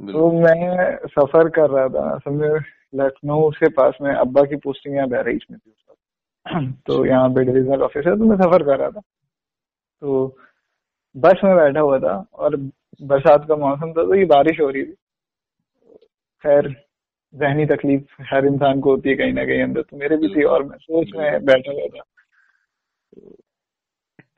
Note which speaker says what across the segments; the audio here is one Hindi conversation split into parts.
Speaker 1: तो मैं सफ़र कर रहा था में लखनऊ से पास में अब्बा की पोस्टिंग यहाँ बहराइच में। थी उस तो यहाँ पे डिविजनल ऑफ़िस है तो मैं सफ़र कर रहा था। तो बस में बैठा हुआ था और बरसात का मौसम था तो ये बारिश हो रही थी। खैर जहनी तकलीफ़ हर इंसान को होती है कहीं ना कहीं अंदर तो मेरे भी थी और मैं सोच में बैठा हुआ था। तो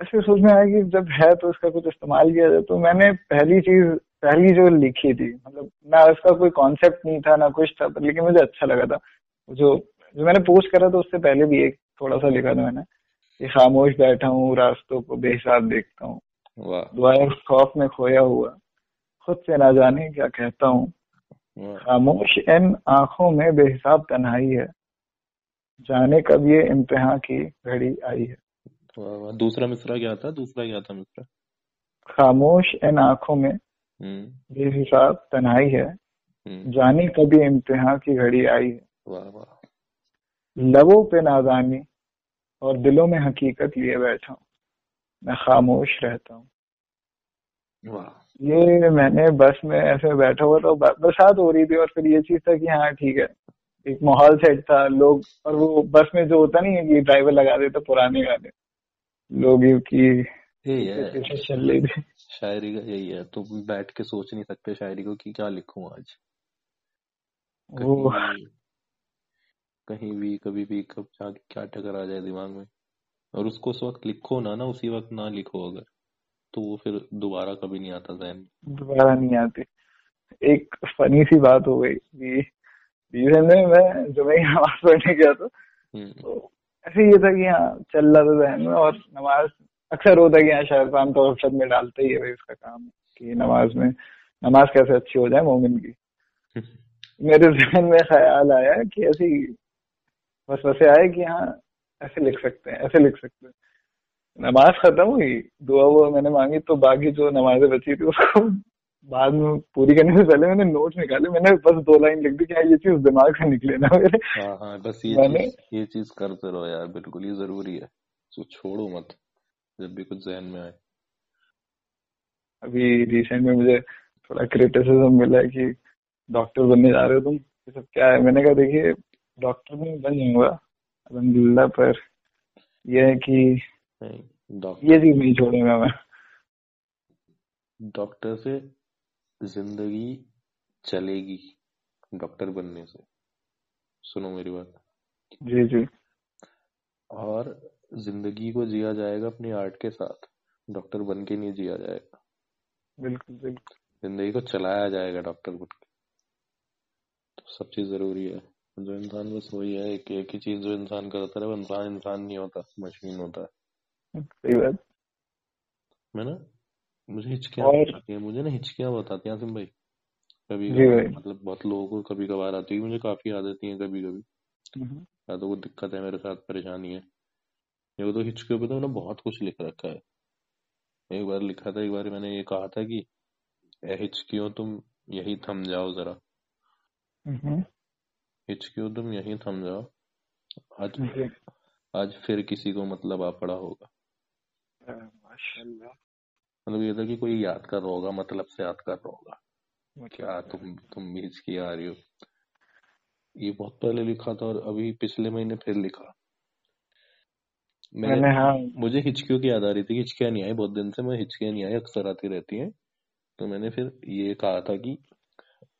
Speaker 1: ऐसे सोच में आया कि जब है तो इसका कुछ इस्तेमाल किया जाए तो मैंने पहली चीज़ पहली जो लिखी थी मतलब ना उसका कोई कॉन्सेप्ट नहीं था ना कुछ था लेकिन मुझे अच्छा लगा था। जो जो मैंने पोस्ट करा था उससे पहले भी एक थोड़ा सा लिखा था मैंने कि खामोश बैठा हूँ रास्तों को बेहिसाब देखता हूँ। दुआएँ खौफ में खोया हुआ खुद से ना जाने क्या कहता हूँ। खामोश इन आँखों में बेहिसाब तन्हाई है जाने कब ये इम्तिहान की घड़ी आई है।
Speaker 2: दूसरा मिसरा क्या था? दूसरा क्या था मिसरा?
Speaker 1: खामोश इन आँखों में। बेहिसाब तन्हाई है। हम्म। जाने कभी इम्तिहान की घड़ी आई है। लबों पे नादानी और दिलों में हकीकत लिए बैठा हूँ। मैं खामोश रहता हूँ। ये मैंने बस में ऐसे बैठा हुआ था बरसात हो रही थी और फिर ये चीज़ था कि हाँ ठीक है। एक माहौल सेट था लोग और वो बस में जो होता नहीं है कि ड्राइवर लगा देते पुराने गाने। लोग की
Speaker 2: चल रही थी। शायरी का यही है तुम तो बैठ के सोच नहीं सकते शायरी को कि क्या लिखूं आज। कहीं भी, कहीं भी कभी भी कब क्या टकर आ जाए दिमाग में। और उसको उस वक्त लिखो ना ना उसी वक्त ना लिखो अगर तो वो फिर दोबारा कभी नहीं आता जहन
Speaker 1: दोबारा नहीं आती। एक फनी सी बात हो गई रीजन में मैं जो मैं नमाज़ पढ़ने गया था हम्म। तो ऐसे ये था कि हाँ चल रहा था जहन में और नमाज़ अक्सर होता है कि यहाँ शैतान तो अवसर में डालते ही है भाई उसका काम कि नमाज़ में नमाज़ कैसे अच्छी हो जाए मोमिन की। मेरे जहन में ख्याल आया कि ऐसी बस वैसे आए कि हाँ ऐसे लिख सकते हैं ऐसे लिख सकते हैं। नमाज़ खत्म हुई दुआ हुआ मैंने मांगी तो बाकी जो नमाजें बची थी उसको बाद में पूरी करने से पहले मैंने नोट निकाले मैंने बस दो लाइन लिख दी कि हाँ, ये चीज़ दिमाग से निकले ना मेरे।
Speaker 2: हाँ हाँ बस ये मैंने चीज़, ये चीज़ करते रहो यार बिल्कुल ये ज़रूरी है। तो छोड़ो मत। जब भी कुछ जहन में आए।
Speaker 1: अभी रिसेंट में मुझे थोड़ा क्रिटिसिज्म मिला है कि डॉक्टर बनने जा रहे हो तुम ये सब क्या है? मैंने कहा देखिए डॉक्टर में बन जाऊँगा अलहमदुल्ला पर यह है कि ये चीज़ नहीं छोड़ूँगा मैं।
Speaker 2: डॉक्टर से ज़िंदगी चलेगी डॉक्टर बनने से। सुनो मेरी बात।
Speaker 1: जी जी।
Speaker 2: और ज़िंदगी को जिया जाएगा अपनी आर्ट के साथ। डॉक्टर बन के नहीं जिया जाएगा।
Speaker 1: बिल्कुल बिल्कुल।
Speaker 2: ज़िंदगी को चलाया जाएगा डॉक्टर बन के। तो सब चीज़ ज़रूरी है। जो इंसान बस वही है एक एक ही चीज़ जो इंसान करता रहे वो इंसान इंसान नहीं होता मशीन होता है।
Speaker 1: सही बात।
Speaker 2: मैं ना? मुझे हिचकियाँ और... है मुझे ना हिचकियाँ बताती है आसिम भाई। कभी मतलब बहुत लोगों को कभी कभार आती है मुझे काफ़ी आदत है कभी कभी हम्म। या तो वो दिक्कत है मेरे साथ परेशानी है। ये तो हिचकियों पे तो मैंने बहुत कुछ लिख रखा है। एक बार लिखा था एक बार मैंने ये कहा था कि हिचकियों तुम यही थम जाओ जरा। हिचकियों तुम यही थम जाओ। आज आज फिर किसी को मतलब आ पड़ा होगा। मतलब ये था कि कोई याद कर रहा होगा मतलब से याद कर रहा होगा। क्या तुम तुम भी हिचकी आ रही हो? ये बहुत पहले लिखा था और अभी पिछले महीने फिर लिखा। मैंने हाँ। मुझे हिचकियों की याद आ रही थी हिचकियाँ नहीं आई बहुत दिन से मैं हिचकियाँ नहीं आई अक्सर आती रहती हैं। तो मैंने फिर ये कहा था कि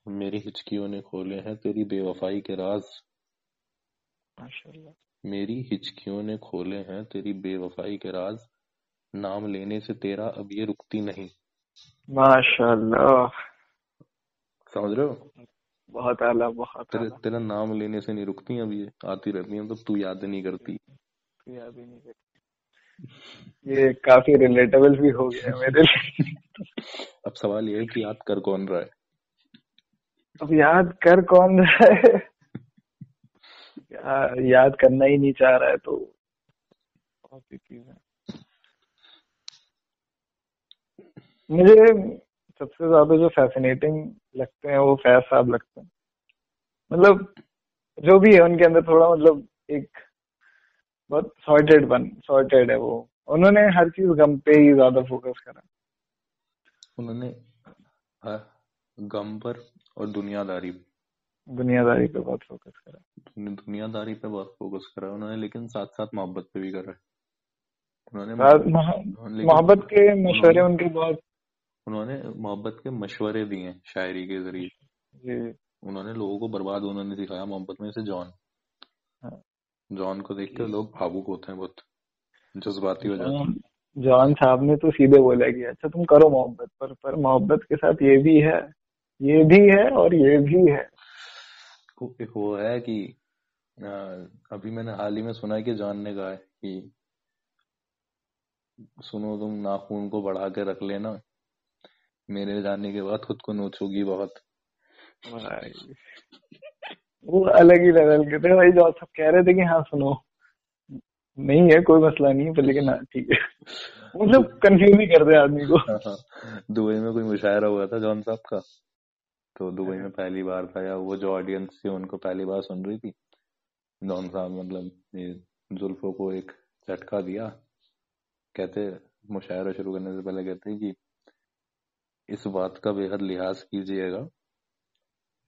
Speaker 2: मेरी हिचकियों ने खोले हैं तेरी बेवफाई के राज। मेरी हिचकियों ने खोले हैं तेरी बेवफाई के राज। नाम लेने से तेरा अब ये रुकती नहीं।
Speaker 1: माशाल्लाह।
Speaker 2: समझ रहे हो?
Speaker 1: बहुत आला बहुत
Speaker 2: तेरे, तेरा नाम लेने से नहीं रुकती अब ये आती रहती है तो तू याद नहीं करती।
Speaker 1: याद ही नहीं करती ये काफ़ी रिलेटेबल भी हो गया मेरे लिए।
Speaker 2: अब सवाल ये है कि याद कर कौन रहा है?
Speaker 1: अब याद कर कौन रहा है? या, याद करना ही नहीं चाह रहा है तो मुझे सबसे ज़्यादा जो फैसिनेटिंग लगते हैं वो फैज साहब लगते हैं। मतलब जो भी है उनके अंदर थोड़ा मतलब एक बहुत सॉर्टेड बन सॉर्टेड है वो। उन्होंने हर चीज़ गम पे ही ज़्यादा फोकस करा।
Speaker 2: उन्होंने हाँ गम पर और दुनियादारी।
Speaker 1: दुनियादारी पे बहुत फोकस करा।
Speaker 2: दुनियादारी पे बहुत फोकस करा उन्होंने लेकिन साथ साथ मोहब्बत पे भी करा। उन्होंने
Speaker 1: मोहब्बत के मशवरे उनके बहुत
Speaker 2: उन्होंने मोहब्बत के मशवरे दिए शायरी के ज़रिए। उन्होंने लोगों को बर्बाद उन्होंने दिखाया मोहब्बत में से जॉन। हाँ। जॉन को देख के लोग भावुक होते हैं बहुत। जज्बाती हो जाते हैं।
Speaker 1: जॉन साहब ने तो सीधे बोला कि अच्छा तुम करो मोहब्बत पर पर मोहब्बत के साथ ये भी है ये भी है और ये भी है।
Speaker 2: वो है कि अभी मैंने हाल ही में सुना है कि जॉन ने कहा है कि सुनो तुम नाखून को बढ़ा के रख लेना मेरे जाने के बाद खुद को नोचोगी बहुत।
Speaker 1: वो अलग ही लेवल के थे भाई जो सब कह रहे थे कि हाँ सुनो। नहीं है कोई मसला नहीं है पर लेकिन हाँ ठीक है। मतलब कंफ्यूज ही कर दे आदमी को। हाँ,
Speaker 2: हाँ। दुबई में कोई मुशायरा हुआ था जॉन साहब का? तो दुबई में पहली बार था या वो जो ऑडियंस थी उनको पहली बार सुन रही थी? जॉन साहब मतलब ये जुल्फों को एक झटका दिया। कहते मुशायरा शुरू करने से पहले कहते कि इस बात का बेहद लिहाज कीजिएगा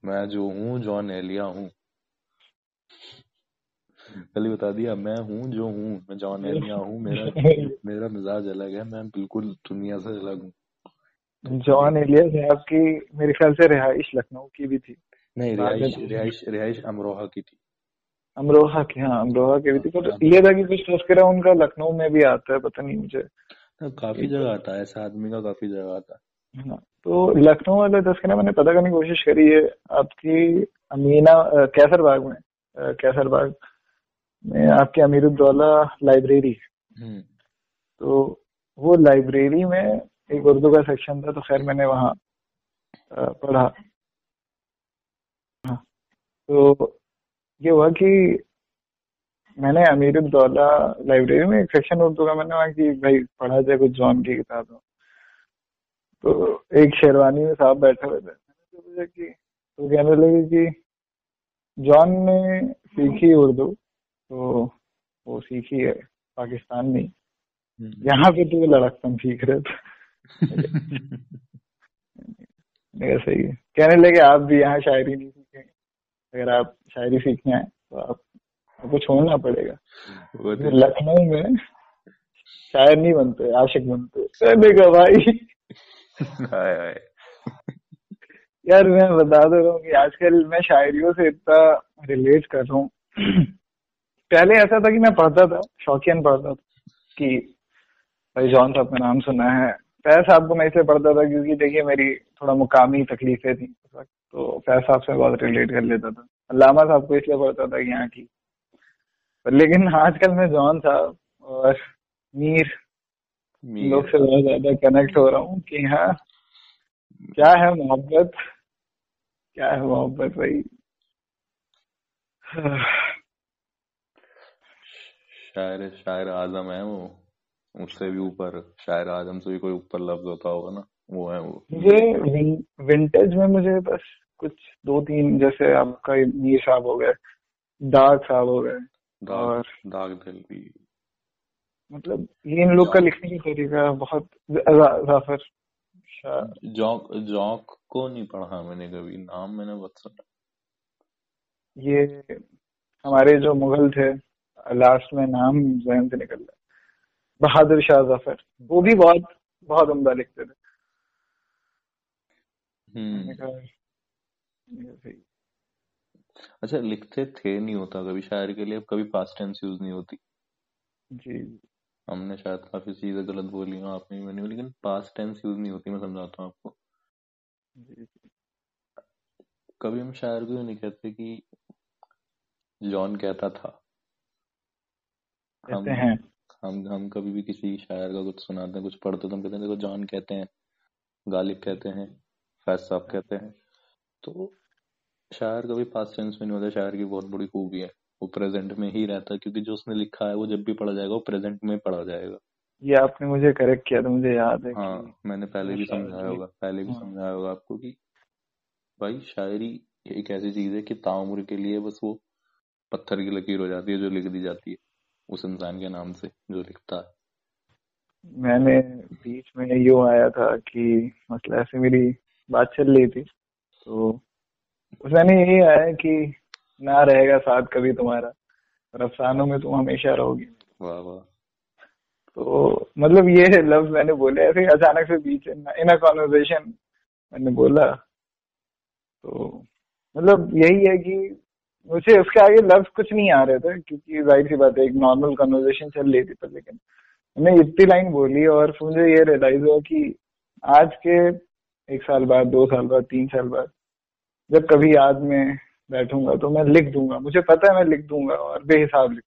Speaker 2: मैं जो हूँ जॉन एलिया हूँ। कल बता दिया मैं हूँ जो हूँ मैं जॉन एलिया हूँ मेरा मेरा मिजाज अलग है मैं बिल्कुल दुनिया से अलग हूँ।
Speaker 1: जॉन एलिया साहब की मेरे ख्याल से रिहाइश लखनऊ की भी थी।
Speaker 2: नहीं रिहाइश रिहाइश रिहाइश अमरोहा की थी।
Speaker 1: अमरोहा की हाँ अमरोहा की भी थी। पर ये था कि कुछ तस्करा उनका लखनऊ में भी आता है पता नहीं मुझे।
Speaker 2: काफ़ी जगह आता है ऐसा आदमी का काफ़ी जगह आता
Speaker 1: है। तो लखनऊ वाले तस्करा मैंने पता करने की कोशिश करी है आपकी अमीना कैसर बाग में कैसर बाग में आपकी अमीरुद्दौला लाइब्रेरी हम्म। तो वो लाइब्रेरी में एक उर्दू का सेक्शन था तो खैर मैंने वहाँ पढ़ा। हाँ, तो ये हुआ कि मैंने अमीरुद्दौला लाइब्रेरी में एक सेक्शन उर्दू का मैंने वहाँ की भाई पढ़ा जाए कुछ जॉन की किताब। तो एक शेरवानी में साहब बैठे हुए थे। कि तो कहने लगे कि जॉन ने सीखी उर्दू तो वो सीखी है पाकिस्तान। में हम्म। यहाँ पे तो लड़कपन सीख रहे थे। सही है। कहने लगे आप भी यहाँ शायरी नहीं सीखे अगर आप शायरी सीखने आए तो आप आपको छोड़ना पड़ेगा। तो लखनऊ में शायर नहीं बनते आशिक बनते। का भाई यार, मैं बता दे रहा हूँ कि आजकल मैं शायरियों से इतना रिलेट कर रहा हूँ। पहले ऐसा था कि मैं पढ़ता था, शौकियन पढ़ता था, कि भाई जॉन साहब का नाम सुना है। फैज साहब को मैं इसे पढ़ता था क्योंकि देखिए मेरी थोड़ा मुकामी तकलीफें थी तो फैज साहब से बहुत रिलेट कर लेता था। अलामा साहब को इसलिए पढ़ता था यहाँ की। लेकिन आजकल मैं जॉन साहब और मीर लोग से बहुत ज़्यादा कनेक्ट हो रहा हूँ कि हाँ क्या है मोहब्बत? क्या है मोहब्बत भाई?
Speaker 2: शायर शायर आज़म है वो। उससे भी ऊपर शायर आज़म से भी कोई ऊपर लफ्ज होता होगा ना वो है वो।
Speaker 1: मुझे विंटेज में मुझे बस कुछ दो तीन जैसे आपका मीर साहब हो गए दाग साहब हो गए
Speaker 2: और दाग दिल भी।
Speaker 1: मतलब ये इन लोग का लिखने का तरीका बहुत जाफ़र
Speaker 2: जॉक जॉक को नहीं पढ़ा मैंने कभी नाम मैंने बहुत सुना।
Speaker 1: ये हमारे जो मुगल थे लास्ट में नाम जहन से निकल रहा बहादुर शाह ज़फ़र वो भी बहुत बहुत उमदा लिखते थे।
Speaker 2: हम्म। अच्छा लिखते थे नहीं होता कभी शायर के लिए कभी पास्ट टेंस यूज़ नहीं होती।
Speaker 1: जी।
Speaker 2: हमने शायद काफ़ी चीज़ें गलत बोली हो आपने भी बनी लेकिन पास टेंस यूज़ नहीं होती मैं समझाता हूँ आपको। कभी हम शायर को नहीं कहते कि जॉन कहता था।
Speaker 1: हम हैं।
Speaker 2: हम हम कभी भी किसी शायर का कुछ सुनाते हैं कुछ पढ़ते तो हम कहते हैं देखो जॉन कहते हैं गालिब कहते हैं फैज साहब कहते हैं। तो शायर कभी पास टेंस में नहीं होता शायर की बहुत बड़ी खूबी है। वो प्रेजेंट में ही रहता है क्योंकि जो उसने लिखा है वो जब भी पढ़ा जाएगा वो प्रेजेंट में पढ़ा जाएगा
Speaker 1: ये आपने मुझे करेक्ट किया तो मुझे याद है
Speaker 2: हाँ मैंने पहले भी समझाया होगा पहले भी हाँ। समझाया होगा आपको कि भाई शायरी एक ऐसी चीज़ है कि ताउम्र के लिए बस वो पत्थर की लकीर हो जाती है जो लिख दी जाती है उस इंसान के नाम से जो लिखता है
Speaker 1: मैंने बीच में यो आया था कि मतलब ऐसे मेरी बात चल रही थी तो उसमें यही आया कि ना रहेगा साथ कभी तुम्हारा। और अफसानों में तुम हमेशा रहोगी।
Speaker 2: वाह वाह।
Speaker 1: तो मतलब ये लफ्ज मैंने बोले ऐसे अचानक से बीच इन अ कॉन्वर्जेशन मैंने बोला। तो मतलब यही है कि मुझे उसके आगे लफ्ज कुछ नहीं आ रहे थे क्योंकि ज़ाहिर सी बात है एक नॉर्मल कन्वर्जेशन चल रही थी पर लेकिन मैंने इतनी लाइन बोली और मुझे ये रियलाइज़ हुआ कि आज के एक साल बाद दो साल बाद तीन साल बाद जब कभी याद में बैठूँगा तो मैं लिख दूँगा। मुझे पता है मैं लिख दूँगा और बेहिसाब लिख